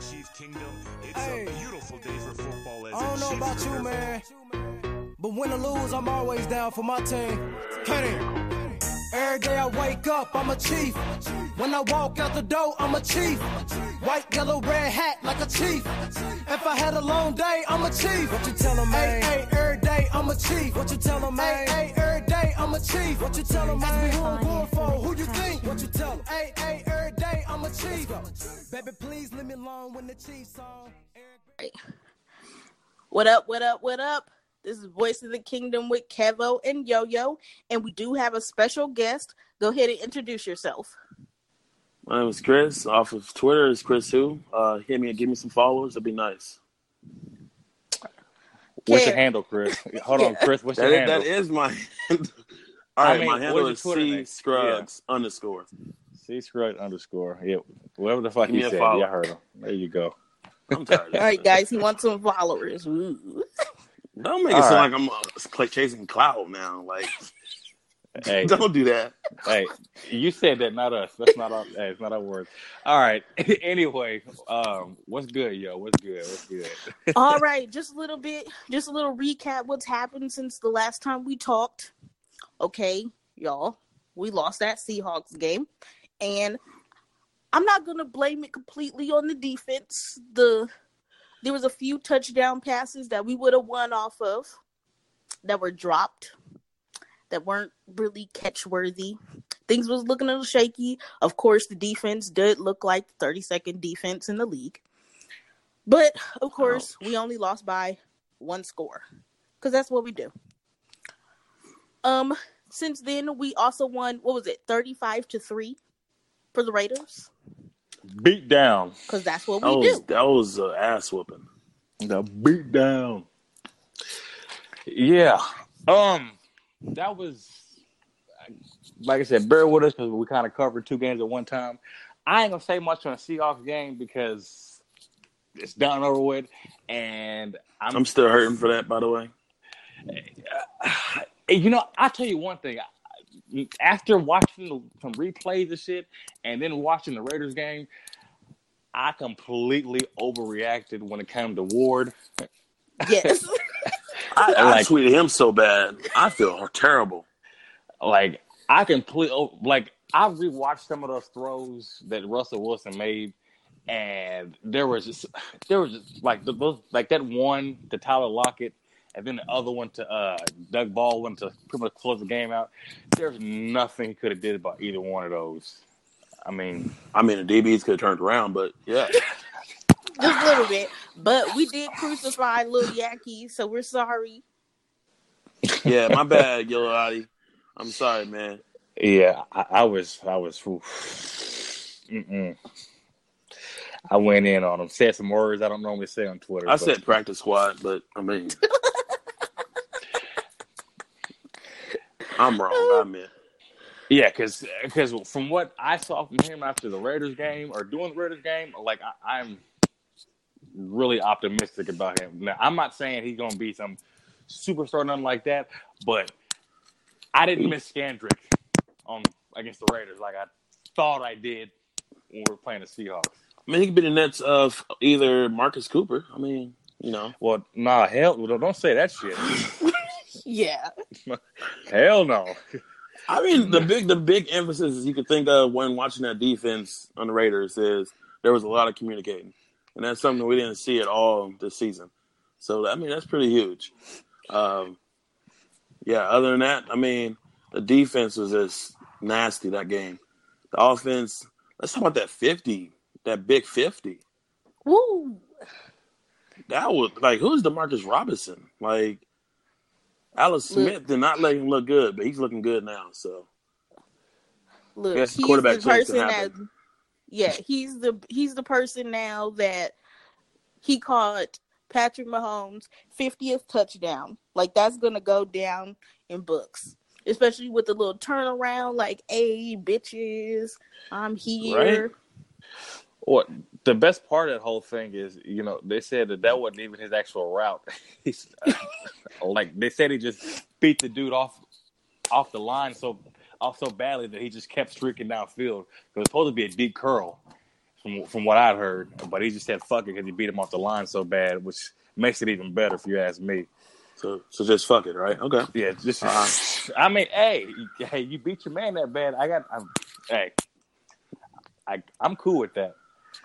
Chief Kingdom. It's hey. a beautiful day for football. As I don't know about you, man, but win or lose, I'm always down for my team. Kenny. Every day I wake up, I'm a chief. When I walk out the door, I'm a chief. White, yellow, red hat like a chief. If I had a long day, I'm a chief. What you tell them, man? Hey, hey, every day, I'm a chief. What you tell them, man? Hey, hey, every day, I'm a chief. What you tell them, man? Who I'm going for? Who you think? What you tell them? Hey, hey, every day, I'm a chief. Baby, please leave me alone when the chief song. What up, what up, what up? This is Voice of the Kingdom with Kevo and Yo Yo, and we do have a special guest. Go ahead and introduce yourself. My name is Chris. Off of Twitter is Chris Who. Uh, hit me and give me some followers. It'd be nice. What's your handle, Chris? Hold on, Chris. What's your That, handle? that is my. All right, I mean, my what handle is is your Twitter C name? Scruggs underscore. C Scruggs underscore. Yeah, whatever the fuck Give me you said. Yeah, I heard him. There you go. I'm tired. All right, guys, he wants some followers. Ooh. Don't make it All sound right. like I'm uh, chasing cloud now. Like, Hey, don't do that. hey, you said that, not us. That's not our. Hey, it's not our words. All right. anyway, um, what's good, yo? What's good? What's good? All right, just a little bit, just a little recap what's happened since the last time we talked. Okay, y'all, we lost that Seahawks game, and I'm not gonna blame it completely on the defense. The there was a few touchdown passes that we would have won off of that were dropped that weren't really catch worthy. Things was looking a little shaky. Of course, the defense did look like the 32nd defense in the league. But of course, we only lost by one score because that's what we do. Um, since then, we also won. What was it, thirty-five to three, for the Raiders? Beat down. Because that's what That we was do. that was uh, ass whooping. The beat down. Yeah. Um, that was like I said, bear with us because we kind of covered two games at one time. I ain't gonna say much on a Seahawks game because it's done over with, and I'm, I'm still hurting for that, by the way. you know, I'll tell you one thing. After watching some replays of shit and then watching the Raiders game, I completely overreacted when it came to Ward. Yes. I, I Like- tweeted him so bad. I feel terrible. like I completely oh, like I rewatched some of those throws that Russell Wilson made, and there was just there was just like the those like that one to Tyler Lockett, and then the other one to uh Doug Baldwin to pretty much close the game out. There's nothing he could have did about either one of those. I mean, I mean, the DBs could have turned around, but yeah. just a little bit. But we did crucify Lil Yaki, so we're sorry. Yeah, my bad, Yo Adi. I'm sorry, man. yeah, I, I was I was. oof. Mm-mm. I went in on him, said some words I don't normally say on Twitter. I but- said practice squad, but I mean, I'm wrong. I meant. Yeah, because from what I saw from him after the Raiders game or during the Raiders game, like I, I'm really optimistic about him. Now, I'm not saying he's going to be some superstar, nothing like that, but I didn't miss Scandrick on against the Raiders like I thought I did when we were playing the Seahawks. I mean, he could be the Nets of either Marcus Cooper. I mean, you know, Well, nah, hell, don't say that shit. Yeah. hell no. I mean, the big the big emphasis you could think of when watching that defense on the Raiders is there was a lot of communicating, and that's something we didn't see at all this season. So I mean, that's pretty huge. Um, yeah. Other than that, I mean, the defense was just nasty that game. The offense. Let's talk about that fifty, that big fifty. Woo. That was like who's Demarcus Robinson? Like Alex Look. Smith did not let him look good, but he's looking good now. So Look, he's quarterback the person that yeah, he's the he's the person now that he caught Patrick Mahomes' 50th touchdown. Like that's gonna go down in books. Especially with the little turnaround, like, hey bitches, I'm here. What the best part of that whole thing is, you know, they said that that wasn't even his actual route. He's like they said he just beat the dude off off the line so off so badly that he just kept streaking downfield. It was supposed to be a deep curl. from from what I'd heard. But he just said fuck it because he beat him off the line so bad, which makes it even better if you ask me. So so just fuck it, right? Okay. Yeah, just Uh-huh. I mean, hey, hey, you beat your man that bad. I got, I'm, hey, I I'm cool with that.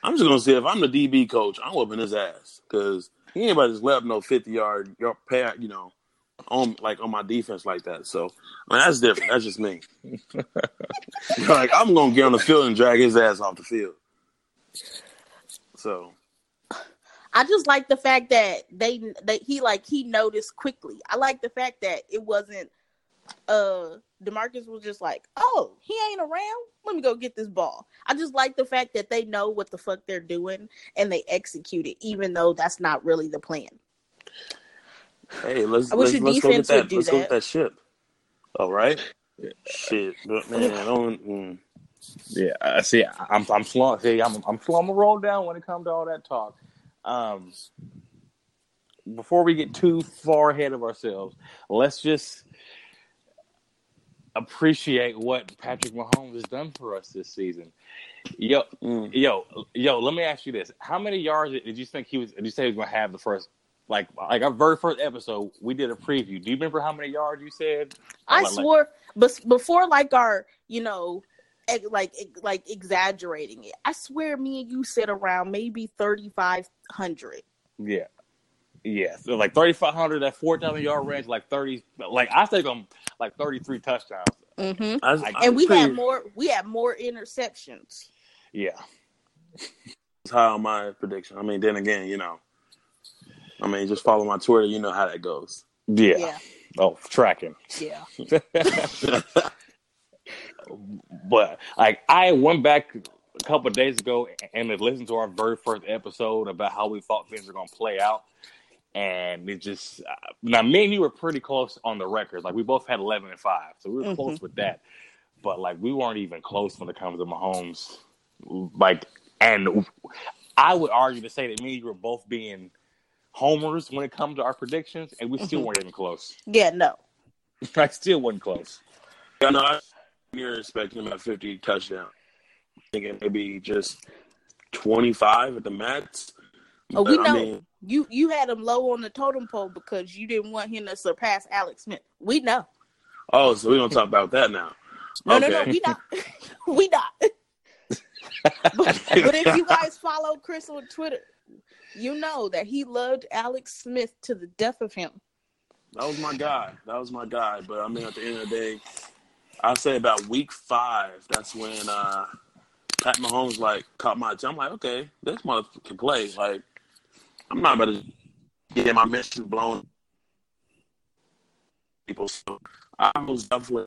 I'm just gonna say if I'm the DB coach, I'm whooping his ass because he ain't about to just let up no 50 yard yard pass, you know, on like on my defense like that. So I mean, that's different. That's just me. like I'm gonna get on the field and drag his ass off the field. So I just like the fact that they that he like he noticed quickly. I like the fact that it wasn't uh Demarcus was just like, "Oh, he ain't around. Let me go get this ball." I just like the fact that they know what the fuck they're doing and they execute it even though that's not really the plan. hey, let's I wish let's, your let's go get that. do let's go get that. that ship. All right. Shit, but man, don't. Mm. Yeah, I see, I'm I'm slow. See, I'm I'm slow to roll down when it comes to all that talk. Um, before we get too far ahead of ourselves, let's just appreciate what Patrick Mahomes has done for us this season. Yo, Mm. yo, yo. Let me ask you this: How many yards did you think he was? Did you say he was going to have the first? Like, like our very first episode, we did a preview. Do you remember how many yards you said? I Like- swore, but before like our, you know, like like exaggerating it. I swear, me and you said around maybe thirty five hundred. Yeah. Yeah. So like thirty five hundred, at four thousand yard range, like thirty like I think I'm like thirty three touchdowns. Mm-hmm. I, And I'm we pretty had more. We had more interceptions. Yeah. high on my prediction. I mean, then again, you know, I mean, just follow my Twitter. You know how that goes. Yeah. Yeah, Oh, tracking. yeah. but like I went back a couple of days ago and had listened to our very first episode about how we thought things were going to play out. And it just uh, now me and you were pretty close on the records. Like we both had eleven and five, so we were Mhm. close with that. But like we weren't even close when it comes to Mahomes. Like, and I would argue to say that me and you were both being homers when it comes to our predictions, and we still Mhm. weren't even close. Yeah, no. I still wasn't close. Yeah, no, I, you're expecting about 50 touchdowns. Thinking maybe just 25 at the max. Oh, we But, I know. mean, You you had him low on the totem pole because you didn't want him to surpass Alex Smith. We know. oh, so we don't talk about that now. No, okay. no, no. We not. we not. but, but if you guys follow Chris on Twitter, you know that he loved Alex Smith to the death of him. That was my guy. That was my guy. But I mean, at the end of the day, I say about week five. That's when uh, Pat Mahomes like caught my attention. I'm like, okay, this motherfucker can play. Like, I'm not about to get my mission blown. People, so I was definitely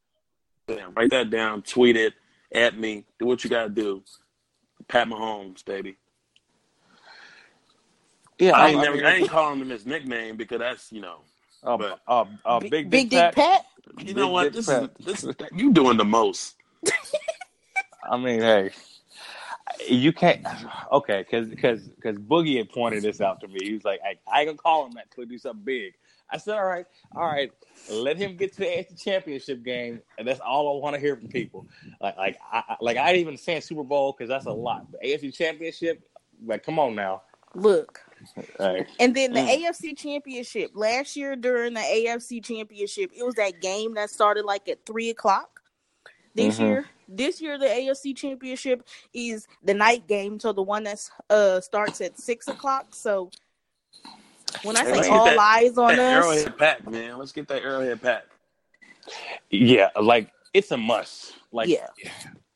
yeah, write that down, tweet it at me, do what you gotta do. Pat Mahomes, baby. Yeah, I ain't never, I ain't calling him his nickname because that's you know. Uh, But- uh, uh, Big, big, Big Dick Dick Pat. You Big know what? This Pat. is this is you doing the most. I mean, hey, you can't. Okay, because because because Boogie had pointed this out to me. He was like, "I, I gonna call him that to do something big." I said, "All right, all right, let him get to the AFC Championship game, and that's all I want to hear from people." Like, like, I, like I even saying Super Bowl because that's a lot. But AFC Championship, like, come on now. Look, Hey, and then the Mm. AFC Championship last year during the AFC Championship, it was that game that started like at three o'clock. This Mhm. year, this year the AFC Championship is the night game, so the one that's uh starts at six o'clock. So when I say let's all that- eyes on that us, Arrowhead pack, man. Let's get that Arrowhead pack. yeah, like it's a must. Like, yeah,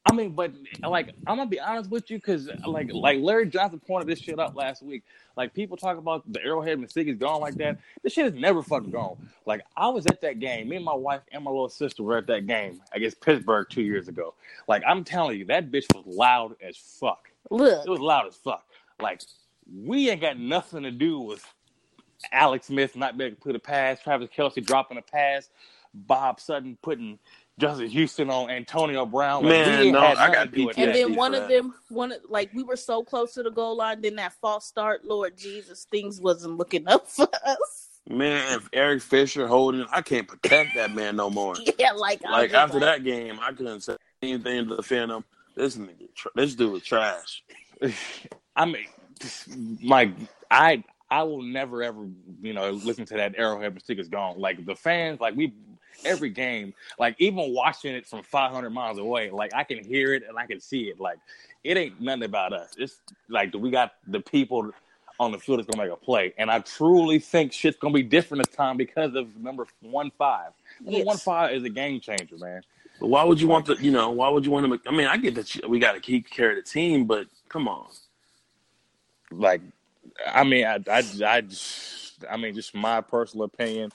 I mean, but like I'm gonna be honest with you, because like like Larry Johnson pointed this shit up last week. Like people talk about the Arrowhead Mystique is gone like that. This shit is never fucking gone. Like I was at that game. Me and my wife and my little sister were at that game against Pittsburgh two years ago. Like I'm telling you, that bitch was loud as fuck. look, It was loud as fuck. Like we ain't got nothing to do with Alex Smith not being able to put a pass, Travis Kelce dropping a pass, Bob Sutton putting Justin Houston on Antonio Brown. Like, Man, no, I got to do with PTSD and then one of them, one of- like we were so close to the goal line, then that false start, Lord Jesus, things wasn't looking up for us. Man, if Eric Fisher holding, I can't protect that man no more. Yeah, like I was Like after that game, I couldn't say anything to defend him. This nigga, tr- this dude was trash. I mean, like I I will never ever you know listen to that Arrowhead Mystique is gone. Like the fans, like we every game, like even watching it from 500 miles away, like I can hear it and I can see it. Like it ain't nothing about us. It's like we got the people on the field that's gonna make a play, and I truly think shit's gonna be different this time because of number one five. Number Yes. one five is a game changer, man. But why would you want the? You know, why would you want him? I mean, I get that you, we got to keep carry the team, but come on. like I mean I I I just I mean just my personal opinion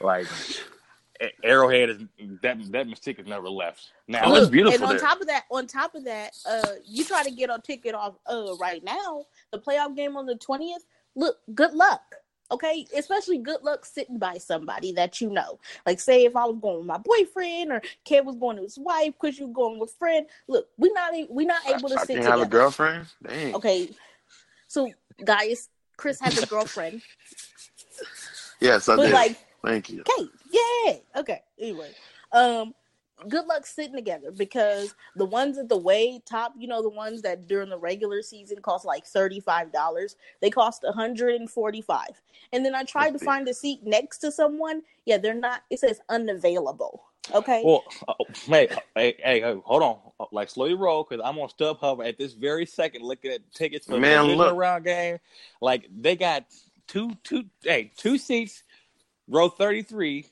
like A- Arrowhead is that that mystique has never left. Now Oh, it's Look, beautiful And on there. top of that, on top of that, uh, you try to get a ticket off uh right now, the playoff game on the twentieth. Look, good luck. Okay, especially good luck sitting by somebody that you know. Like, say if I was going with my boyfriend, or Kev was going with his wife, Chris you going with a friend. Look, we not we not able to I sit can't together. have a girlfriend. Dang. Okay, so guys, Chris has a girlfriend, Yes, I but did. like Thank you. Okay. Yeah. Okay. Anyway, um, good luck sitting together because the ones at the way top, you know, the ones that during the regular season cost like thirty five dollars, they cost one hundred and forty five. And then I tried to Fifty. find a seat next to someone. Yeah, they're not. It says unavailable. Okay. well uh, hey, hey hey hey, hold on like slow your roll because I'm on StubHub at this very second looking at tickets for Man, the divisional look. round game. Like they got two two hey two seats, row thirty three.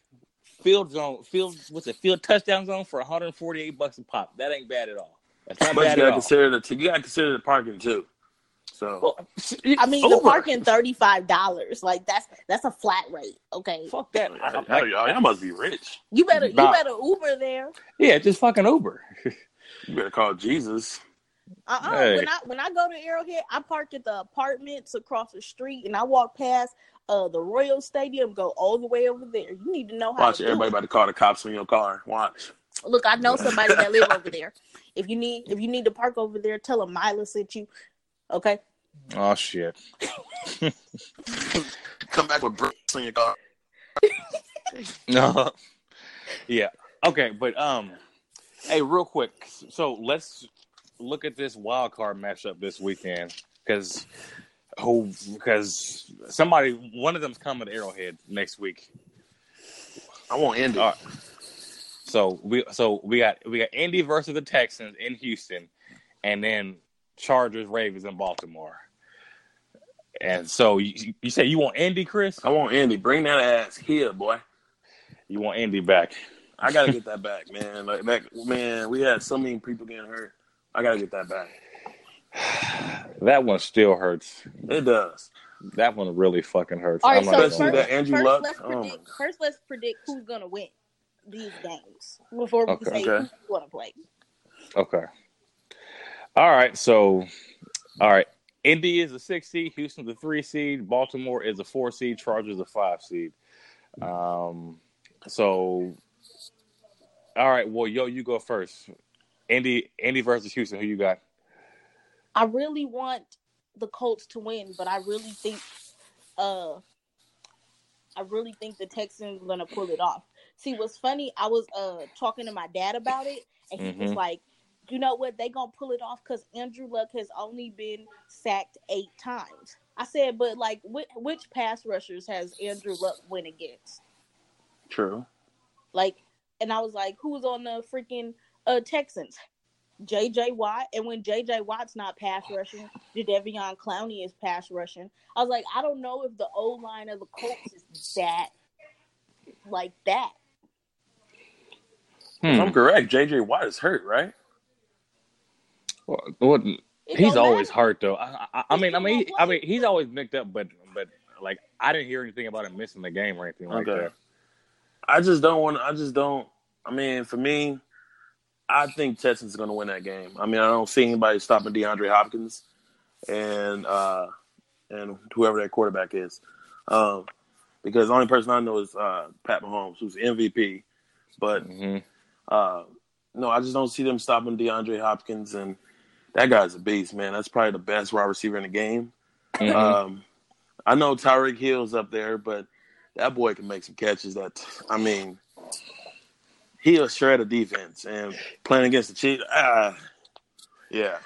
Field zone, field what's it? Field touchdown zone for 148 bucks a pop. That ain't bad at all. That's not But you bad at gotta all. consider the you gotta consider the parking too. So Well, I mean, the Uber. parking thirty five dollars. Like that's that's a flat rate. Okay. fuck that. I- y'all, I- y'all, y'all must be rich. You better you Nah. better Uber there. yeah, just fucking Uber. You better call Jesus. Uh-uh. Hey. When I when I go to Arrowhead, I park at the apartments across the street, and I walk past uh the Royal Stadium, go all the way over there. You need to know how Watch to everybody do about to call the cops on your car. Watch. Look, I know somebody that live over there. If you need if you need to park over there, tell them Mila sent you. Okay. Oh shit. Come back with bricks on your car. No. yeah. Okay, but um, hey, real quick. So let's look at this wild card matchup this weekend because who because somebody one of them's coming to Arrowhead next week. I want. All right. Uh, so we so we got we got Indy versus the Texans in Houston, and then Chargers Ravens in Baltimore. And so you, you say you want Indy, Chris? I want Indy. Bring that ass here, boy. You want Indy back? I gotta get that back, man. Like that, man. We had so many people getting hurt. I gotta get that back. That one still hurts. It does. That one really fucking hurts. All right. I'm So first, gonna Especially lie. that Andrew first Luck. let's Oh, predict. God. first, let's predict who's gonna win these games before we Okay. say Okay. who's gonna play. Okay. All right. So, all right. Indy is a six seed. Houston's a three seed. Baltimore is a four seed. Chargers a five seed. Um. So, all right. Well, yo, you go first. Indy, Indy versus Houston. Who you got? I really want the Colts to win, but I really think uh I really think the Texans are gonna pull it off. See what's funny, I was uh talking to my dad about it and he was Mhm. like, you know what, they gonna pull it off because Andrew Luck has only been sacked eight times. I said, but like which, which pass rushers has Andrew Luck went against? True. Like and I was like, who's on the freaking uh Texans? JJ Watt, and when JJ Watt's not pass rushing, Jadeveon Clowney is pass rushing. I was like, I don't know if the O line of the Colts is that like that. If Hmm. I'm correct. JJ Watt is hurt, right? Well, well, he's always matter. hurt though. I, I, I mean, I mean, gonna I mean, he's always nicked up, but but like I didn't hear anything about him missing the game or anything like Okay. that. I just don't want. I just don't. I mean, for me, I think Texans is going to win that game. I mean, I don't see anybody stopping DeAndre Hopkins and uh, and whoever that quarterback is, um, because the only person I know is uh, Pat Mahomes, who's MVP. But hmm uh, no, I just don't see them stopping DeAndre Hopkins, and that guy's a beast, man. That's probably the best wide receiver in the game. Mhm. Um, I know Tyreek Hill's up there, but that boy can make some catches. That I mean, he'll shred a defense and playing against the Chiefs. Ah, yeah,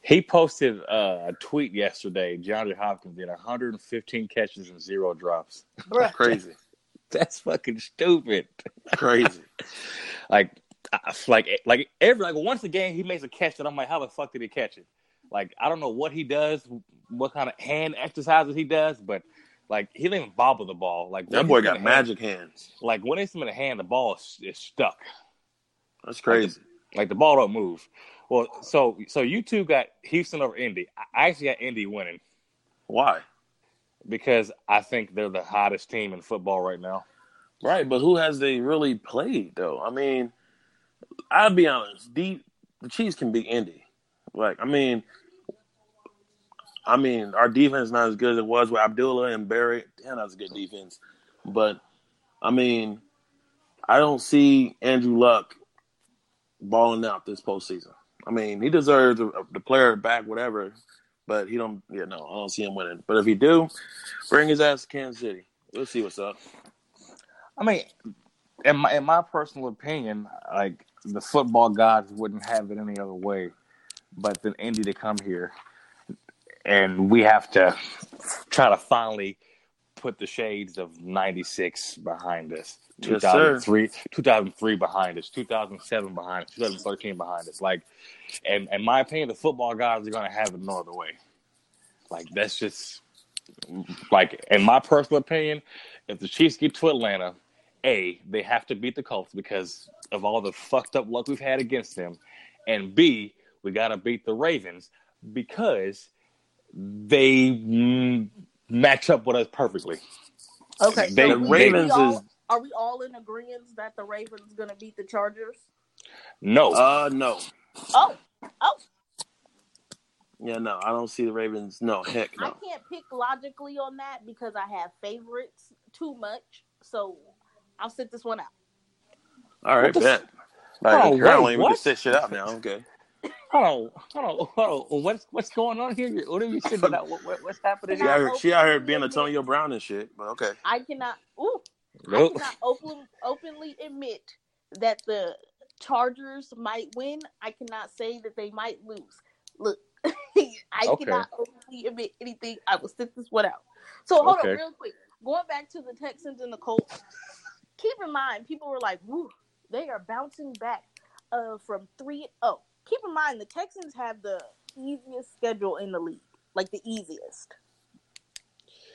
He posted uh, a tweet yesterday. DeAndre Hopkins did 115 catches and zero drops. Bruh. Crazy, That's fucking stupid. crazy. Like, like, like every like once a game he makes a catch that I'm like, how the fuck did he catch it? Like, I don't know what he does, what kind of hand exercises he does, but like he didn't even bobble the ball. Like That boy got the hand- magic hands. Like when it's in the hand, the ball is, is stuck. That's crazy. Like the ball don't move. Well, so so you two got Houston over Indy. I actually got Indy winning Why? because I think they're the hottest team in football right now. Right, but who has they really played though? I mean, I'll be honest. The the Chiefs can beat Indy. Like, I mean, I mean, our defense is not as good as it was with Abdullah and Berry. Damn, that's a good defense. But I mean, I don't see Andrew Luck balling out this postseason. I mean, he deserves the, player back, whatever. But he don't. Yeah, no, I don't see him winning. But if he do, bring his ass to Kansas City. We'll see what's up. I mean, in my in my personal opinion, like the football gods wouldn't have it any other way, but then Indy to come here, and we have to try to finally put the shades of '96 behind us. Yes, 2003, 2003 behind us, 2007 behind us, 2013 behind us. Like, and in my opinion, the football gods are going to have it no other way. Like, that's just like, in my personal opinion, if the Chiefs get to Atlanta, A, they have to beat the Colts because of all the fucked up luck we've had against them. And B, we got to beat the Ravens because they mm, match up with us perfectly. Okay, They- so The we- Ravens we all, is- Are we all in agreement that the Ravens gonna beat the Chargers? No. Uh, no. Oh, oh, Yeah, no, I don't see the Ravens. No, heck no. I can't pick logically on that because I have favorites too much. So I'll sit this one out. All right, bet. f- Like, Oh, apparently wait, we what? can sit shit out now. Okay. Hold on, hold on, hold on. What's what's going on here? What are you sitting out? What, what, what's happening She out here, she out here being Antonio Brown and shit. But okay. I cannot. Ooh, I cannot open, openly admit that the Chargers might win. I cannot say that they might lose. Look, I Okay. cannot openly admit anything. I will sit this one out. So hold Okay. on, real quick. Going back to the Texans and the Colts. Keep in mind, people were like, "Woo, they are bouncing back uh, from three oh." Keep in mind, the Texans have the easiest schedule in the league, like the easiest.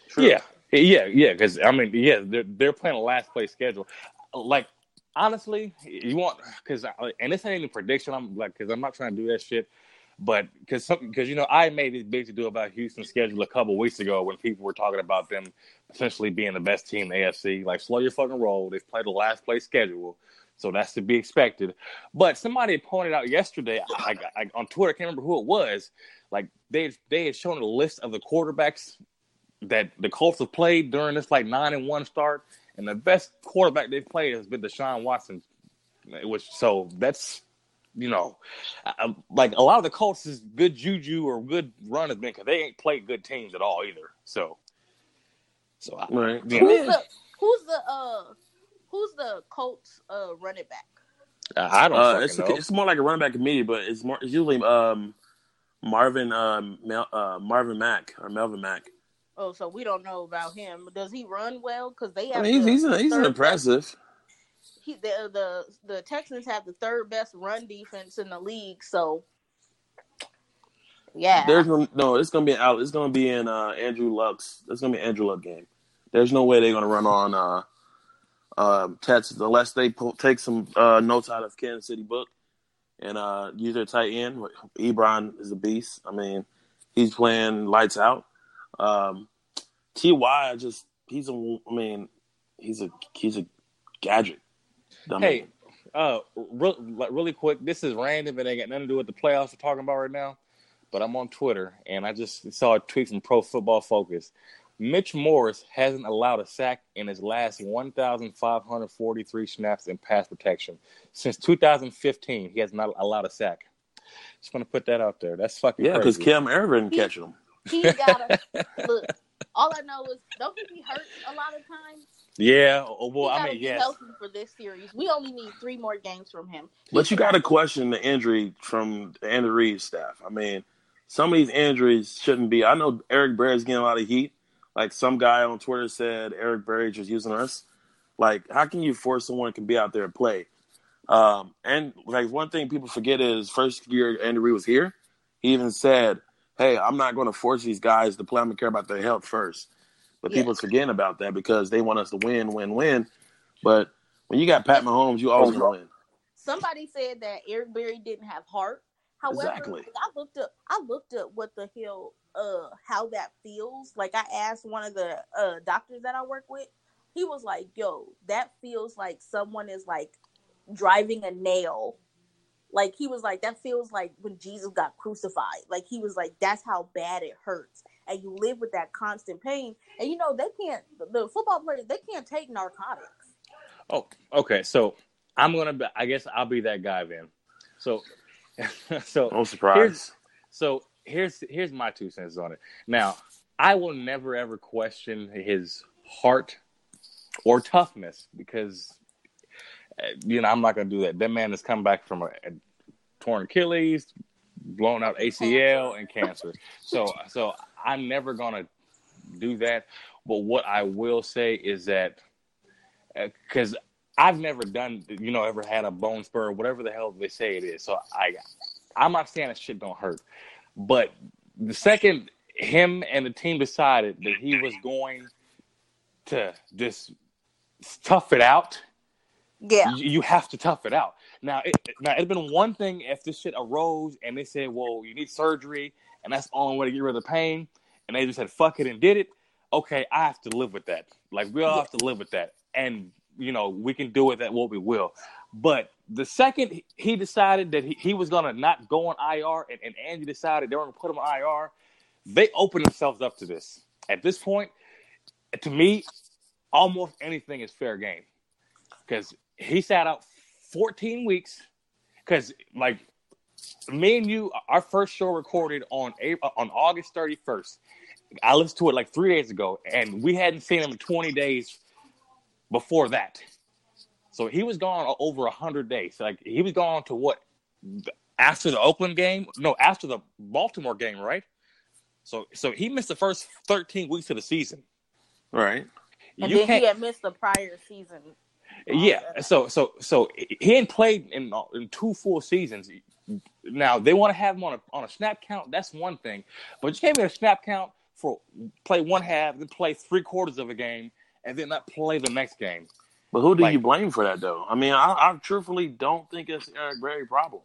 True. Yeah, yeah, yeah. Because I mean, yeah, they're they're playing a last place schedule. Like honestly, you want because and this ain't even prediction. I'm like because I'm not trying to do that shit. But because something, because you know I made this big to do about Houston's schedule a couple weeks ago when people were talking about them essentially being the best team in the AFC. Like slow your fucking roll. They've played a last place schedule, so that's to be expected. But somebody pointed out yesterday, I, I, I, on Twitter, I can't remember who it was. Like they they had shown a list of the quarterbacks that the Colts have played during this like nine and one start, and the best quarterback they've played has been Deshaun Watson. Which so that's you know, uh, like a lot of the Colts is good juju or good run has been because they ain't played good teams at all either. So, so I, Right. yeah, Who's the who's the uh who's the Colts uh running back? I don't Uh, it's know. it's more like a running back committee, but it's more it's usually um Marvin um Mel, uh Marvin Mack or Melvin Mack. Oh, so we don't know about him. Does he run well? Because they I have. mean, he's the he's, an, he's impressive. He, the the the Texans have the third best run defense in the league. So, yeah, There's no, no it's gonna be out. It's gonna be in uh Andrew Luck's. It's gonna be an Andrew Luck game. There's no way they're gonna run on uh uh Texas unless they pull, take some uh notes out of Kansas City book and uh use their tight end. Ebron is a beast. I mean, he's playing lights out. Um, Ty just he's a. I mean, he's a he's a gadget. Hey, uh, like, really quick, this is random. It ain't got nothing to do with the playoffs we're talking about right now. But I'm on Twitter and I just saw a tweet from Pro Football Focus. Mitch Morris hasn't allowed a sack in his last 1,543 snaps in pass protection since 2015. He has not allowed a sack. Just want to put that out there. That's fucking yeah, because crazy. Kim Irvin catching him. he gotta look. All I know is don't he be hurt a lot of times? yeah, oh, oh well, he I mean, be yes. healthy for this series. We only need three more games from him. But you got to question the injury from the Andy Reid staff. I mean, some of these injuries shouldn't be. I know Eric Berry's getting a lot of heat. Like some guy on Twitter said, Eric Berry just using us. Like, how can you force someone to be out there and play? Um, and like one thing people forget is first year Andy Reid was here, he even said, "Hey, I'm not going to force these guys to play. I'm going to care about their health first. But Yeah. people's forgetting about that because they want us to win, win, win. But when you got Pat Mahomes, you always win. Somebody said that Eric Berry didn't have heart. However, Exactly. I looked up I looked up what the hell uh how that feels. Like I asked one of the uh doctors that I work with. He was like, "Yo, that feels like someone is like driving a nail." Like he was like that feels like when Jesus got crucified. Like he was like that's how bad it hurts. And you live with that constant pain. And you know, they can't the football players, they can't take narcotics. Oh, okay. So I'm gonna. Be, I guess I'll be that guy then. So, so No surprise. So here's here's my two cents on it. Now, I will never ever question his heart or toughness because uh, you know I'm not going to do that. That man has come back from a, a torn Achilles, blown out ACL, and cancer. So so I'm never going to do that. But what I will say is that because I've never done, you know, ever had a bone spur, whatever the hell they say it is. So I, I'm not saying that shit don't hurt, but the second him and the team decided that he was going to just tough it out, Yeah. you, have to tough it out. Now, it, now it'd been one thing if this shit arose and they said, "Well, you need surgery," and that's the only way to get rid of the pain, and they just said, "Fuck it" and did it. Okay, I have to live with that. Like we all have to live with that, and you know we can do with that what we will. But the second he- decided that he, he was gonna not go on IR, and, and Andy decided they were gonna put him on IR, they opened themselves up to this. At this point, to me, almost anything is fair game because he sat out 14 weeks. Because like me and you, our first show recorded on April, on August 31st. I listened to it like three days ago, and we hadn't seen him in 20 days before that. So he was gone over 100 days. Like he was gone to what after the Oakland game? No, after the Baltimore game, right? So so he missed the first 13 weeks of the season. Right. And you then can't he had missed the prior season. yeah. So so so he hadn't played in in two full seasons. Now they want to have him on a on a snap count. That's one thing, but you can't be a snap count for play one half, then play three quarters of a game, and then not play the next game. But who do Like- you blame for that, though? I mean, I, I truthfully don't think it's Eric Berry problem.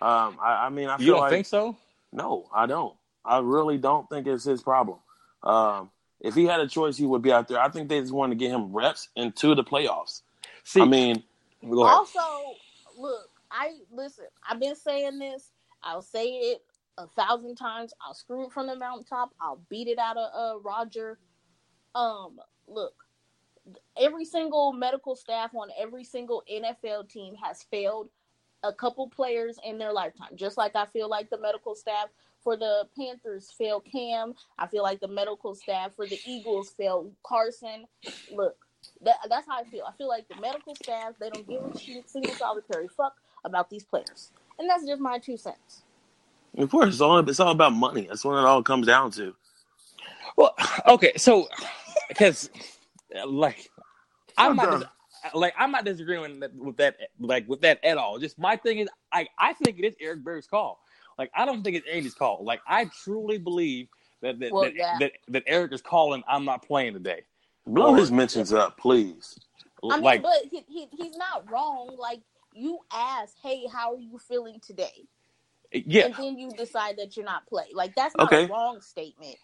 Um, I, I mean, I feel You don't like think so? no, I don't. I really don't think it's his problem. Um, if he had a choice, he would be out there. I think they just wanted to get him reps into the playoffs. See, I mean, go ahead. Also, look, I listen. I've been saying this. I'll say it a thousand times. I'll screw it from the mountaintop. I'll beat it out of uh, Roger. Um, look, every single medical staff on every single NFL team has failed a couple players in their lifetime. Just like I feel like the medical staff for the Panthers failed Cam. I feel like the medical staff for the Eagles failed Carson. Look, that, that's how I feel. I feel like the medical staff they don't give a shit, single solitary fuck about these players, and that's just my two cents. of course, it's all it's all about money. That's what it all comes down to. Well, okay, so because like I'm I'm not dis- like I'm not disagreeing with that, with that like with that at all. Just my thing is I I think it is Eric Berry's call. Like I don't think it's Andy's call. Like I truly believe that that Well, that, yeah. that, that Eric is calling. I'm not playing today. Blow Or- his mentions up, please. I mean, like but he, he he's not wrong. Like you ask, hey, how are you feeling today? yeah, And then you decide that you're not playing. Like that's not Okay. a wrong statement.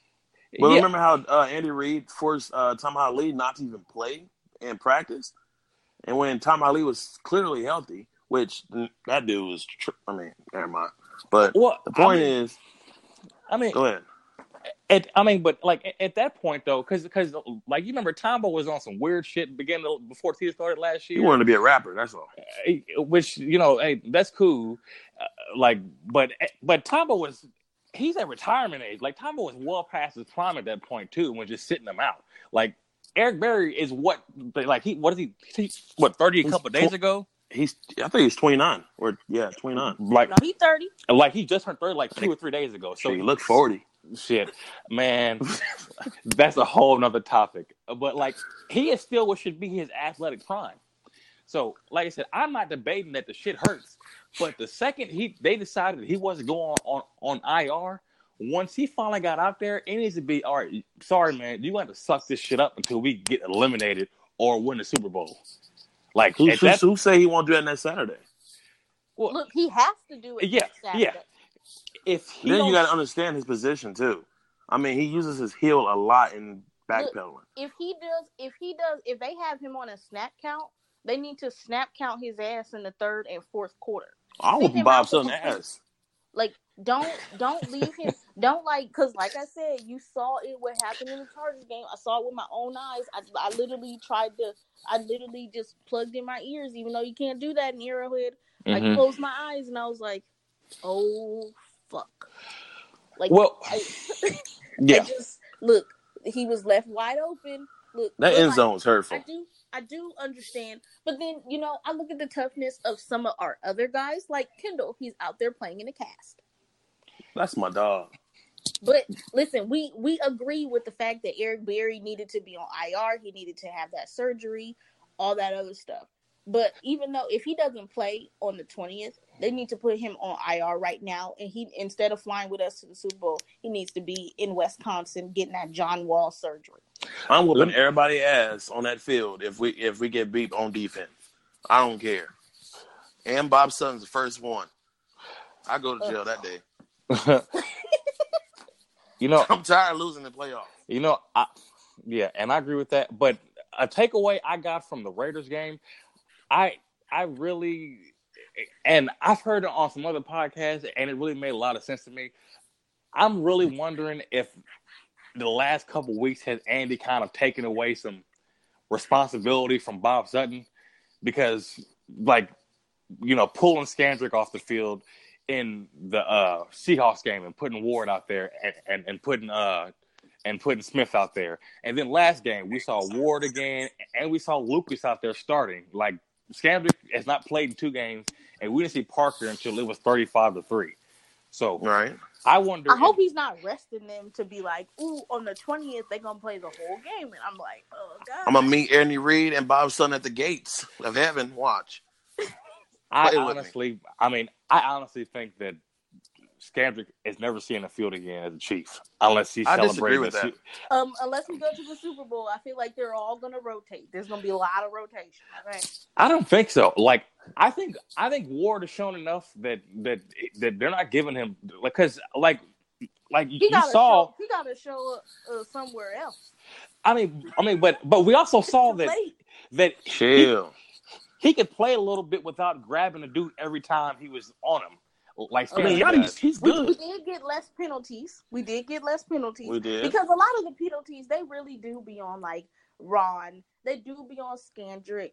But yeah. remember how uh, Andy Reid forced uh, Tamba Hali not to even play in practice, and when Tamba Hali was clearly healthy, which that dude was. Tr- I mean, never mind. But Well, the point I mean, is, I mean, go ahead. At, I mean, but like at, at that point though, because because like you remember, Tamba was on some weird shit beginning before season started last year. He wanted to be a rapper. That's all. Uh, which you know, hey, that's cool. Uh, like, but but Tamba was he's at retirement age. Like Tamba was well past his prime at that point too, when just sitting him out. Like Eric Berry is what like he what is he, he what thirty a couple days tw- ago. He's I think he's twenty nine or yeah twenty nine. Like, No, he thirty. like he just turned thirty like two or three days ago. So So he look forty. shit, man, that's a whole nother topic. But like, he is still what should be his athletic prime. So, like I said, I'm not debating that the shit hurts, but the second he they decided he wasn't going on on, on IR, once he finally got out there, it needs to be all right. Sorry, man, you want to suck this shit up until we get eliminated or win the Super Bowl. Like, Who, at who, who say he won't do that next Saturday? well, Look, he has to do it. Yeah, next Saturday. yeah. if he then you got to understand his position too. I mean, he uses his heel a lot in backpedaling. If he does, if he does, if they have him on a snap count, they need to snap count his ass in the third and fourth quarter. I'm Send whooping Bob out to Sutton complete- ass. Like, don't don't leave him. Don't like because, like I said, you saw it. What happened in the Chargers game? I saw it with my own eyes. I, I literally tried to. I literally just plugged in my ears, even though you can't do that in Arrowhead. I Mhm. closed my eyes and I was like, "Oh fuck!" Like, Well, I, I yeah, just look. He was left wide open. Look, That end zone was hurtful. I do, I do understand, but then you know, I look at the toughness of some of our other guys, like Kendall. He's out there playing in a cast. That's my dog. But listen, we we agree with the fact that Eric Berry needed to be on IR. He needed to have that surgery, all that other stuff. But even though if he doesn't play on the twentieth, they need to put him on IR right now. And he instead of flying with us to the Super Bowl, he needs to be in Wisconsin getting that John Wall surgery. I'm whooping everybody ass on that field if we if we get beat on defense. I don't care. And Bob Sutton's the first one. I go to jail that day. you know, I'm tired of losing the playoffs. You know, I, yeah, and I agree with that. But a takeaway I got from the Raiders game, I I really, and I've heard it on some other podcasts, and it really made a lot of sense to me. I'm really wondering if the last couple weeks has Andy kind of taken away some responsibility from Bob Sutton because, like, you know, pulling Scandrick off the field in the uh, Seahawks game and putting Ward out there and, and, and putting uh and putting Smith out there. And then last game we saw Ward again and we saw Lucas out there starting. Like Scandrick has not played in two games and we didn't see Parker until it was thirty five to three. So Right. I wonder I hope if- he's not resting them to be like, ooh, on the twentieth they're gonna play the whole game, and I'm like, oh god. I'm gonna meet Ernie Reed and Bob Sutton at the gates of heaven. Watch. I Play with me. honestly I mean, I honestly think that Scandrick is never seeing the field again as a chief unless he's I disagree celebrating with the that. Um, unless we go to the Super Bowl, I feel like they're all gonna rotate. There's gonna be a lot of rotation. Okay. I don't think so. Like I think I think Ward has shown enough that that that they're not giving him because like like He you gotta saw. show. He gotta show up uh, somewhere else. I mean, I mean, but but we also saw that late. that Chill. he could play a little bit without grabbing a dude every time he was on him. Like I mean, Scandrick Yachty's does. he's We, we did get less penalties. We did get less penalties We did. because a lot of the penalties they really do be on like Ron. They do be on Scandrick.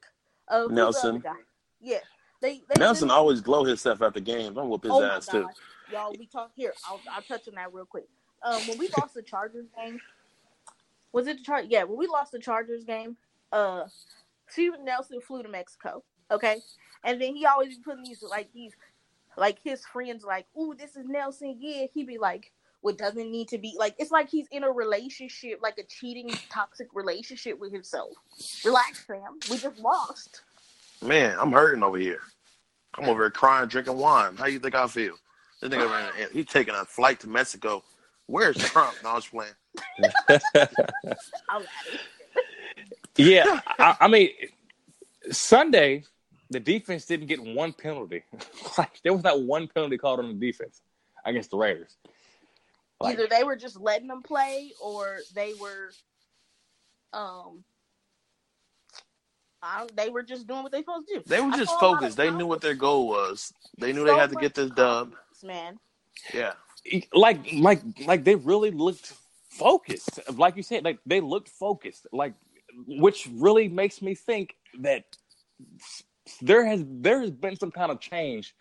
Uh, Nelson. Yeah. They, they Nelson they- always glow himself after games. I'm whoop his oh my ass too. Y'all, we talk here. I'll, I'll touch on that real quick. Um, when we lost the Chargers game, was it the Char? Yeah, when we lost the Chargers game, uh, Steven Nelson flew to Mexico. Okay, and then he always be putting these like these, like his friends like, "Ooh, this is Nelson." Yeah, he be like, "What doesn't need to be like?" It's like he's in a relationship, like a cheating, toxic relationship with himself. Relax, fam. We just lost. Man, I'm hurting over here. I'm over here crying, drinking wine. How you think I feel? This nigga ran, he's taking a flight to Mexico. Where's Trump? No, I was playing. I'm at it. Yeah, I, I mean, Sunday the defense didn't get one penalty. like there was not one penalty called on the defense against the Raiders. Like, Either they were just letting them play, or they were, um, I they were just doing what they supposed to do. They were just saw a lot of focused. They knew what their goal was. They knew So they had to get this dub. man. Yeah. like like like they really looked focused like you said like they looked focused like which really makes me think that there has there has been some kind of change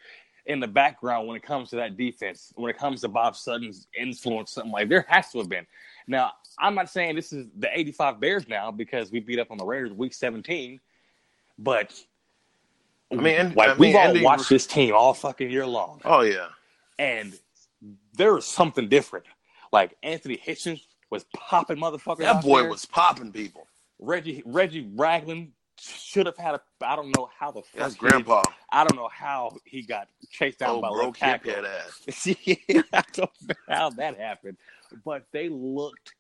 in the background when it comes to that defense when it comes to bob sutton's influence something like there has to have been now i'm not saying this is the 85 bears now because we beat up on the raiders week 17 but I mean, like I mean, we've all watched this team all fucking year long, Oh yeah. and there was something different. Like Anthony Hitchens was popping motherfuckers. That boy there. was popping people. Reggie Reggie Ragland should have had a. I don't know how the fuck. That's grandpa. I don't know how he got chased down by Oh, a broke little head ass. yeah, I don't know how that happened, but they looked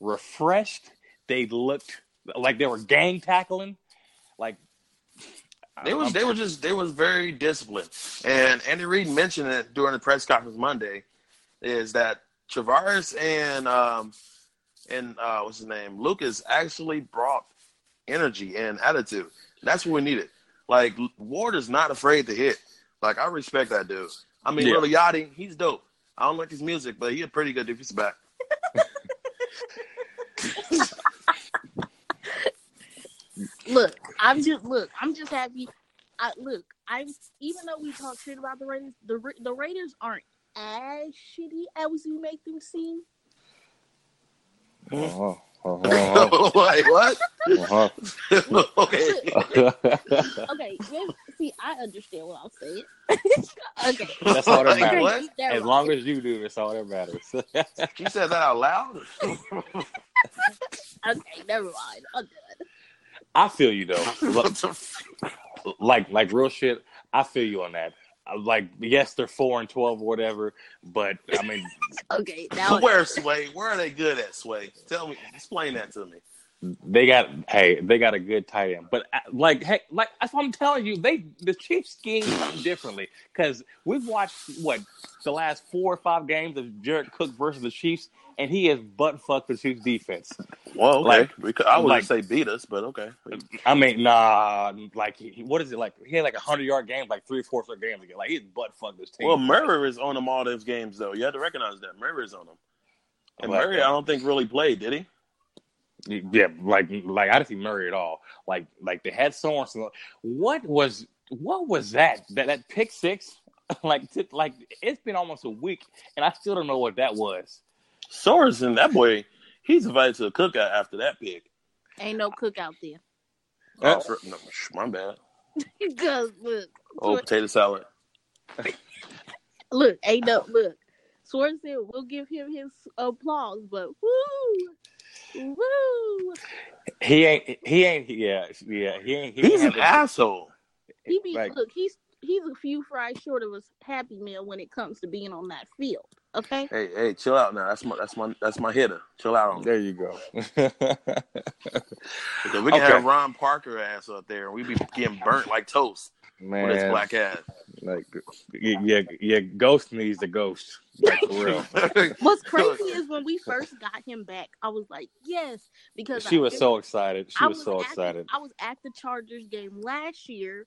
refreshed. They looked like they were gang tackling. Like They was they were just they was very disciplined. And Andy Reid mentioned it during the press conference Monday, is that Travaris and um and uh what's his name Lucas actually brought energy and attitude. That's what we needed. Like Ward is not afraid to hit. Like I respect that dude. I mean, Yeah. Lil Yachty, he's dope. I don't like his music, but he a pretty good dude. defensive back. Look, I'm just look. I'm just happy. I look. I'm even though we talk shit about the Raiders, the the Raiders aren't as shitty as we make them seem. Uh-huh, uh-huh, like what? uh-huh. okay. Okay, see, I understand what I'm saying. okay, That's all that matters. what? As long as you do, that's all that matters. You said that out loud? okay, never mind. I'm good. I feel you though. Look, What the f- like like real shit. I feel you on that. Like yes, they're four and twelve or whatever, but I mean Okay, now Where Sway? Where are they good at Sway? Tell me, explain that to me. They got hey they got a good tight end. But uh, like hey like that's what I'm telling you. They the Chiefs scheme differently because we've watched what the last four or five games of Jared Cook versus the Chiefs, and he has butt fucked the Chiefs defense. Well, okay. Because I wouldn't like- say beat us, but okay. I mean, nah, like he, what is it like? He had like a hundred yard game, like three or four straight games ago. Like he's butt fucked this team. Well, Murray is on them all those games, though. You have to recognize that Murray is on them. And Like- Murray, I don't think really played, did he? Yeah, like like I didn't see Murray at all. Like like they had Sorensen. What was what was that? That that pick six? like t- like it's been almost a week and I still don't know what that was. Sorensen, that boy, he's invited to a cookout after that pick. ain't no cook out there. Oh, for- no, sh- my bad. Because look, Oh, potato salad. look, ain't no look. Swerve said we'll give him his applause, but woo, woo. He ain't he ain't yeah yeah he ain't he He's ain't an asshole. He be Like- look, he's he's a few fries short of a happy meal when it comes to being on that field. Okay, Hey, hey, chill out now. That's my that's my that's my hitter. Chill out on there you go. Because we can Okay. have Ron Parker ass up there and we be getting burnt like toast with his Man, black ass. like yeah yeah Ghost needs the ghost like for real. what's crazy is when we first got him back, I was like, yes, because She I- was so excited. She I was so at the- excited. I was at the Chargers game last year,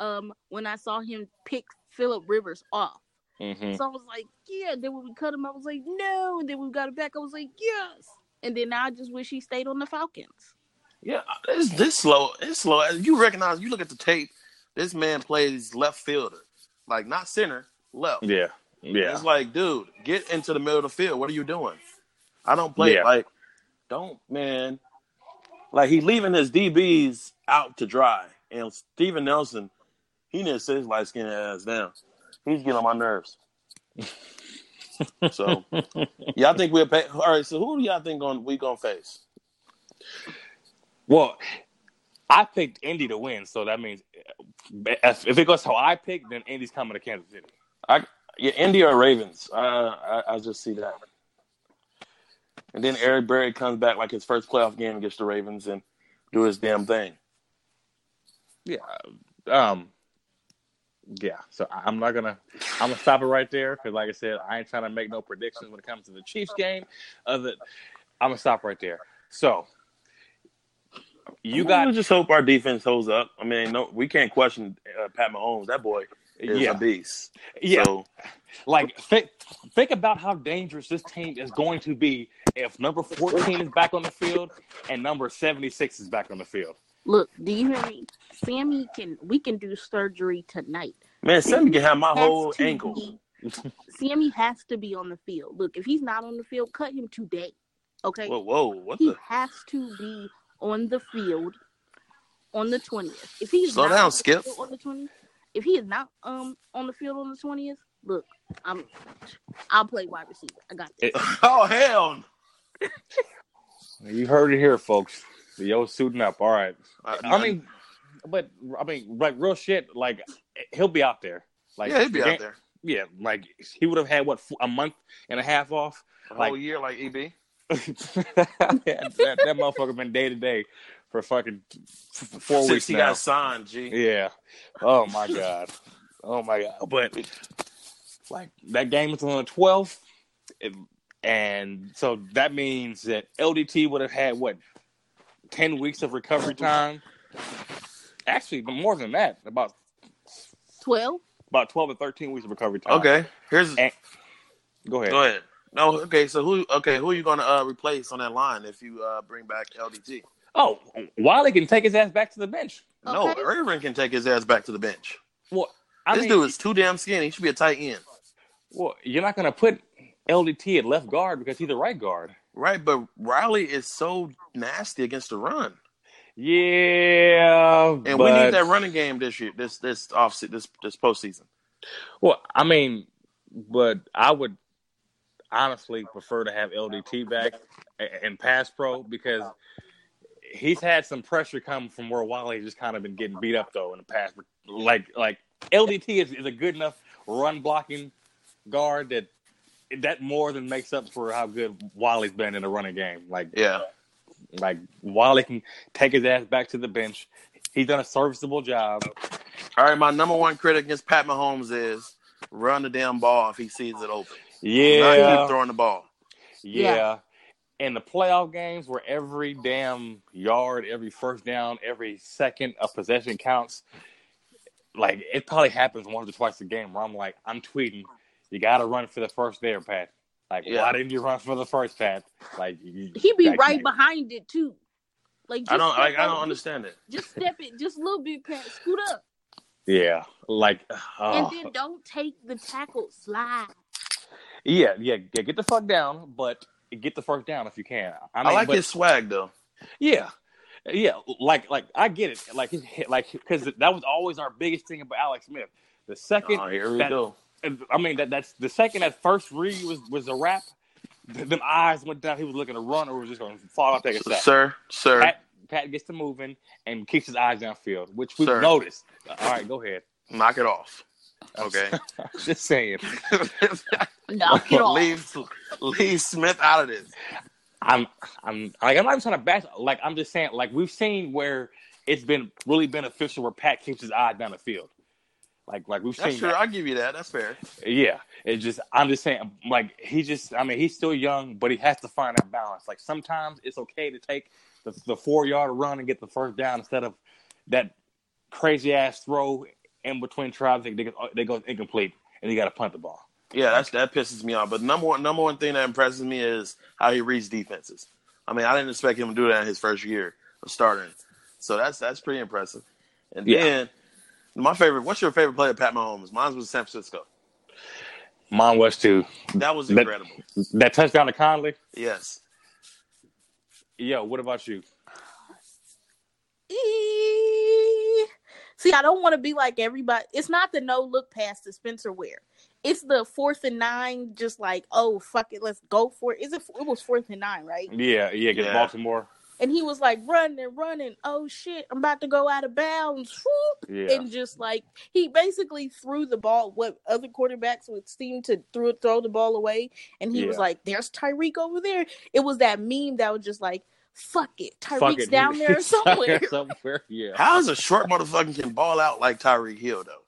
um, when I saw him pick Philip Rivers off. hmm So I was like, yeah. Then when we cut him, I was like, no. And then we got him back, I was like, yes. And then now I just wish he stayed on the Falcons. Yeah, it's this slow. It's slow. As you recognize, you look at the tape. This man plays left fielder, like not center, left. Yeah, yeah. It's like, dude, get into the middle of the field. What are you doing? I don't play Yeah. like, don't man. Like he's leaving his DBs out to dry, and Steven Nelson, he needs to sit his light skinned ass down. He's getting on my nerves. so, y'all think we'll pay? All right. So who do y'all think on we gonna face? Well, I picked Indy to win, so that means if if it goes how I pick, then Indy's coming to Kansas City. I Yeah, Indy or Ravens. Uh, I I just see that. And then Eric Berry comes back like his first playoff game against the Ravens and do his damn thing. Yeah. Um. Yeah. So I'm not gonna. I'm gonna stop it right there because, like I said, I ain't trying to make no predictions when it comes to the Chiefs game. Other, I'm gonna stop right there. So you We got just hope our defense holds up. I mean, no, we can't question uh, Pat Mahomes. That boy is yeah a beast. yeah. So, Like think think about how dangerous this team is going to be if number 14 is back on the field and number 76 is back on the field. Look, do you hear me? Sammy can we can do surgery tonight. man, Sammy can have my whole ankle. be- Sammy has to be on the field. Look, if he's not on the field, cut him today. Okay? Whoa, whoa, what he the? has to be on the field on the twentieth. If he's Slow not down, on Skip. field on the twentieth, if he is not um on the field on the twentieth, look, I'm I'll play wide receiver. I got this. Oh hell! You heard it here, folks. Yo, suiting up. All right. I, I mean, but I mean, like real shit. Like he'll be out there. Like yeah, he'd be out there Yeah, like he would have had what a month and a half off. a like- whole year, like E EB. that, that, that motherfucker been day to day for fucking f- f- four Since weeks he now. got signed, G. Yeah. Oh my god. Oh my god. But like that game was on the twelfth, and so that means that LDT would have had what ten weeks of recovery time. Actually, more than that, about Twelve. about twelve or thirteen weeks of recovery time. Okay, here's And- Go ahead. go ahead. No, okay. So who? Okay, who are you gonna uh, replace on that line if you uh, bring back LDT? Oh, Wylie can take his ass back to the bench. No, Okay. Erving can take his ass back to the bench. Well, I this mean, dude is too damn skinny. He should be a tight end, well, you're not going to put LDT at left guard because he's a right guard. right? But Riley is so nasty against the run, Yeah, and we need that running game this year, this this off this this postseason. Well, I mean, but I would honestly prefer to have LDT back and pass pro because he's had some pressure come from where Wally just kind of been getting beat up though in the past. Like like LDT is, is a good enough run blocking guard that that more than makes up for how good Wally's been in the running game. Like Yeah, like Wally can take his ass back to the bench. He's done a serviceable job. All right, my number one critic against Pat Mahomes is run the damn ball if he sees it open. Not Yeah, keep throwing the ball. Yeah. Yeah. In the playoff games where every damn yard, every first down, every second of possession counts, like it probably happens once or twice a game where I'm like, I'm tweeting, you got to run for the first there, Pat. Like, Yeah. why didn't you run for the first, Pat? Like, you- He be that- right behind it too. Like just I don't like. I don't understand it. Just step it, just a little bit, Pat. Scoot up, Yeah, like, and oh. then don't take the tackle. Slide. Yeah, yeah, yeah. Get the fuck down, but get the first down if you can. I, I, like but- his swag though. Yeah, yeah. Like, like I get it. Like, his- like because that was always our biggest thing about Alex Smith. The second, Oh, here we that- go. I mean, that that's the second that first read was was a wrap. Them eyes went down. He was looking to run, or was just going to fall off, take a sack. Sir, sir. Pat, Pat gets to moving and keeps his eyes downfield, which we've Sir. noticed. All right, go ahead. knock it off. Okay. just saying. Knock it off. leave, leave Smith out of this. I'm I'm like I'm not even trying to bash. Like I'm just saying. Like we've seen where it's been really beneficial where Pat keeps his eye down the field. Like like we've That's seen. true. that. I'll give you that. That's fair. Yeah, it's just I'm just saying, like he just I mean he's still young, but he has to find that balance. Like sometimes it's okay to take the, the four yard run and get the first down instead of that crazy ass throw in between tries they they, they go incomplete and you got to punt the ball. Yeah, that's that pisses me off. But number one, number one thing that impresses me is how he reads defenses. I mean, I didn't expect him to do that in his first year of starting. So that's that's pretty impressive. And Yeah. then my favorite. What's your favorite player, Pat Mahomes? Mine was San Francisco. Mine was too That was That- incredible. that touchdown to Conley. Yes. Yo, what about you? Eee. See, I don't want to be like everybody. It's not the no look pass to Spencer Ware. It's the fourth and nine, just like, oh fuck it, let's go for it. Is it? It was fourth and nine, right? Yeah, yeah, get Yeah. Baltimore. And he was like running, running. Oh shit, I'm about to go out of bounds. Yeah, And just like he basically threw the ball. What other quarterbacks would seem to throw throw the ball away, and he was like, "There's Tyreek over there." It was that meme that was just like, "Fuck it, Fuck Tyreek's it. down there somewhere." somewhere, yeah. How is a short motherfucker can ball out like Tyreek Hill though?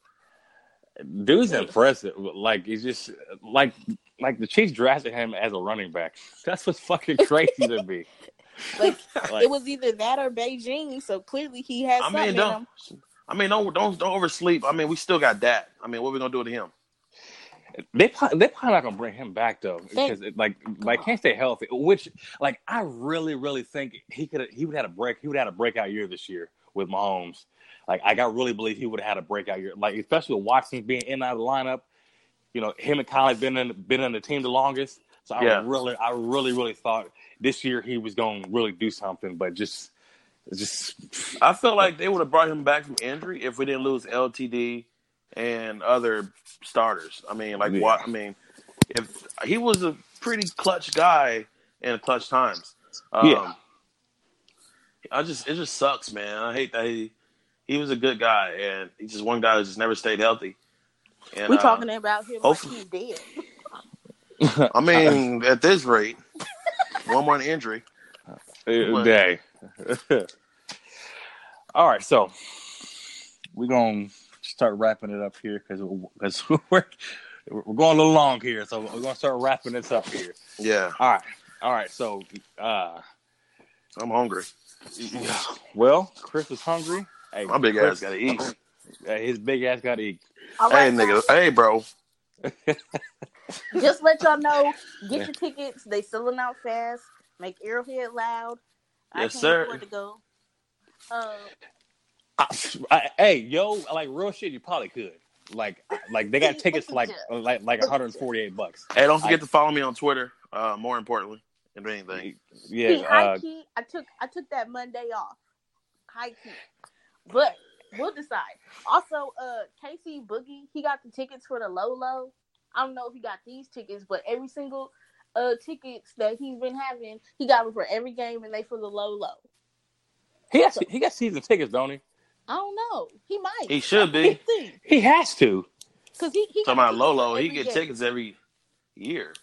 Dude's impressive. Like he's just like like the Chiefs drafted him as a running back. That's what's fucking crazy to me. like Like, it was either that or Beijing. So clearly he has I something mean, in don't. him. I mean, don't don't don't oversleep. I mean, we still got that. I mean, what are we gonna do to him? They probably, they probably not gonna bring him back though because it, like like can't stay healthy. Which like I really really think he could he would have had a break. He would have had a breakout year this year with Mahomes. Like I got really believe he would have had a breakout year. Like especially with Watson being in and out of the lineup. You know him and Conley been in been in the team the longest. So I Yeah. really I really really thought this year he was going to really do something, but just just I feel like they would have brought him back from injury if we didn't lose LTD and other starters. I mean, like Yeah. what? I mean, if he was a pretty clutch guy in clutch times. Um, Yeah. I just it just sucks, man. I hate that he he was a good guy and he's just one guy who just never stayed healthy. And, We uh, talking about him like hopefully- he's dead. I mean, at this rate, one more injury. day. All right, so we're gonna start wrapping it up here because because we're we're going a little long here, so we're gonna start wrapping this up here. Yeah, All right, all right. So, uh, I'm hungry. well, Chris is hungry. Hey, My big Chris- ass got to eat. uh, His big ass got to eat. All Hey, nigga. Hey, bro. just let y'all know. Get your tickets. They selling out fast. Make Arrowhead loud. I Yes, can't sir. afford to go. Uh, I, I, hey, yo, like real shit, you probably could. Like, like they got tickets for like like like 148 bucks. Hey, don't forget I- to follow me on Twitter. Uh, more importantly, than anything. Yeah, see, uh, key, I took I took that Monday off. High key, but we'll decide. Also, uh, Casey Boogie, he got the tickets for the Lolo. I don't know if he got these tickets, but every single uh tickets that he's been having, he got them for every game, and they for the Lolo. he got he got season tickets, don't he? I don't know. He might. He should be. He has to. Because he, he Talking about Lolo, he get game. tickets every year.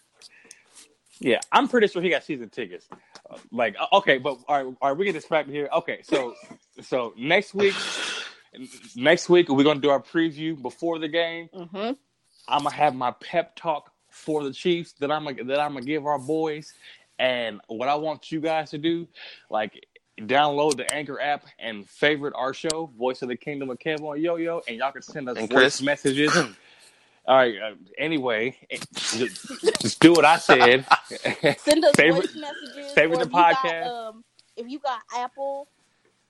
Yeah, I'm pretty sure he got season tickets. Uh, Like, okay, but all right, all right, we get this back here. Okay, so so next week, next week we're gonna do our preview before the game. Mm-hmm. I'm gonna have my pep talk for the Chiefs that I'm gonna that I'm gonna give our boys. And what I want you guys to do, like download the Anchor app and favorite our show, Voice of the Kingdom of Kev on Yo Yo, and y'all can send us And voice Chris. messages. All right. Uh, anyway, just, just do what I said. Send us Favorite- voice messages. favorite the if you got, podcast. um, if you got Apple,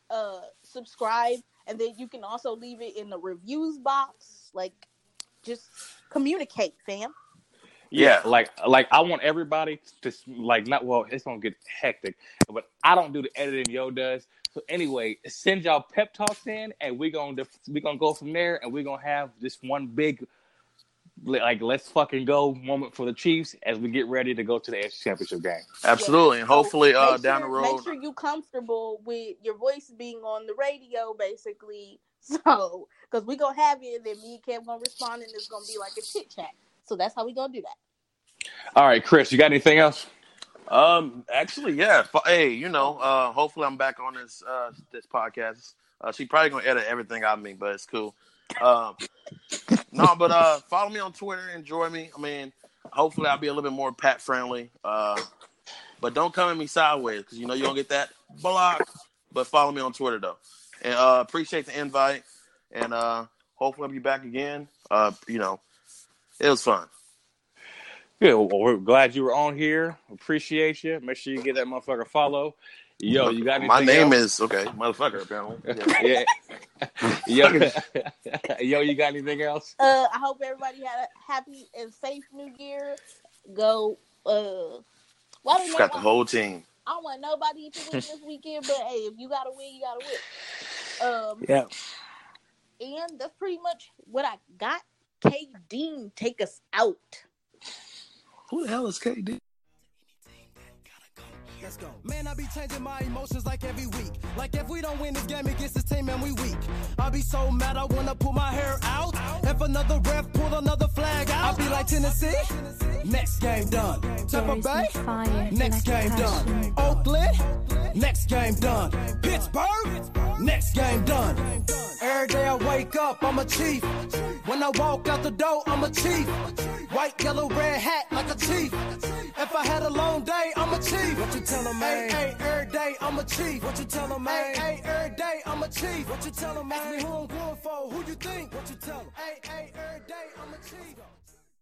uh, subscribe, and then you can also leave it in the reviews box. Like, just communicate, fam. Yeah, Yeah. like like I want everybody to like not well. It's gonna get hectic, but I don't do the editing. Yo does. So anyway, send y'all pep talks in, and we gonna def- we gonna go from there, and we are gonna have this one big like let's fucking go moment for the Chiefs as we get ready to go to the AFC Championship game. Absolutely, and So hopefully, uh, make down the road. Make sure you comfortable with your voice being on the radio, basically. So, because we gonna have it, and then me and Kev gonna respond, and it's gonna be like a chit chat. So that's how we gonna do that. All right, Chris, you got anything else? Um, actually, yeah. Hey, you know, uh, hopefully I'm back on this uh this podcast. Uh, she probably gonna edit everything out of me, but it's cool. Um, no, but uh, follow me on Twitter. Enjoy me. I mean, hopefully I'll be a little bit more pat friendly. Uh, but don't come at me sideways because you know you don't get that block. But follow me on Twitter though, and uh, appreciate the invite. And uh, hopefully I'll be back again. Uh, you know, it was fun. Good. Well, we're glad you were on here. Appreciate you. Make sure you get that motherfucker follow. Yo, you got anything My name else? is okay, motherfucker. Apparently, Yeah. yeah. Yo, yo, you got anything else? Uh, I hope everybody had a happy and safe New Year. Go. Uh, well, I don't got the whole team. I don't want nobody to win this weekend, but hey, if you gotta win, you gotta win. Um, Yeah. and that's pretty much what I got. K Dean, take us out. Who the hell is KD? Let's go. Man, I be changing my emotions like every week. Like if we don't win this game against this team, man, we weak. I be so mad, I wanna pull my hair out. If another ref pull another flag out, I be like Tennessee. Next game done. Tampa Bay. Next game done. Oakland. Next game done. Pittsburgh. Next game done. Every day I wake up, I'm a chief. When I walk out the door, I'm a chief. White, yellow, red hat like a chief. If I had a long day, I'm a chief. What you tell 'em, man? Hey, hey, every day I'm a chief. What you tell 'em, man? Hey, hey, every day I'm a chief. What you tell? Ask me who I'm going for. Who you think? What you tell 'em? Hey, hey, every day I'm a chief.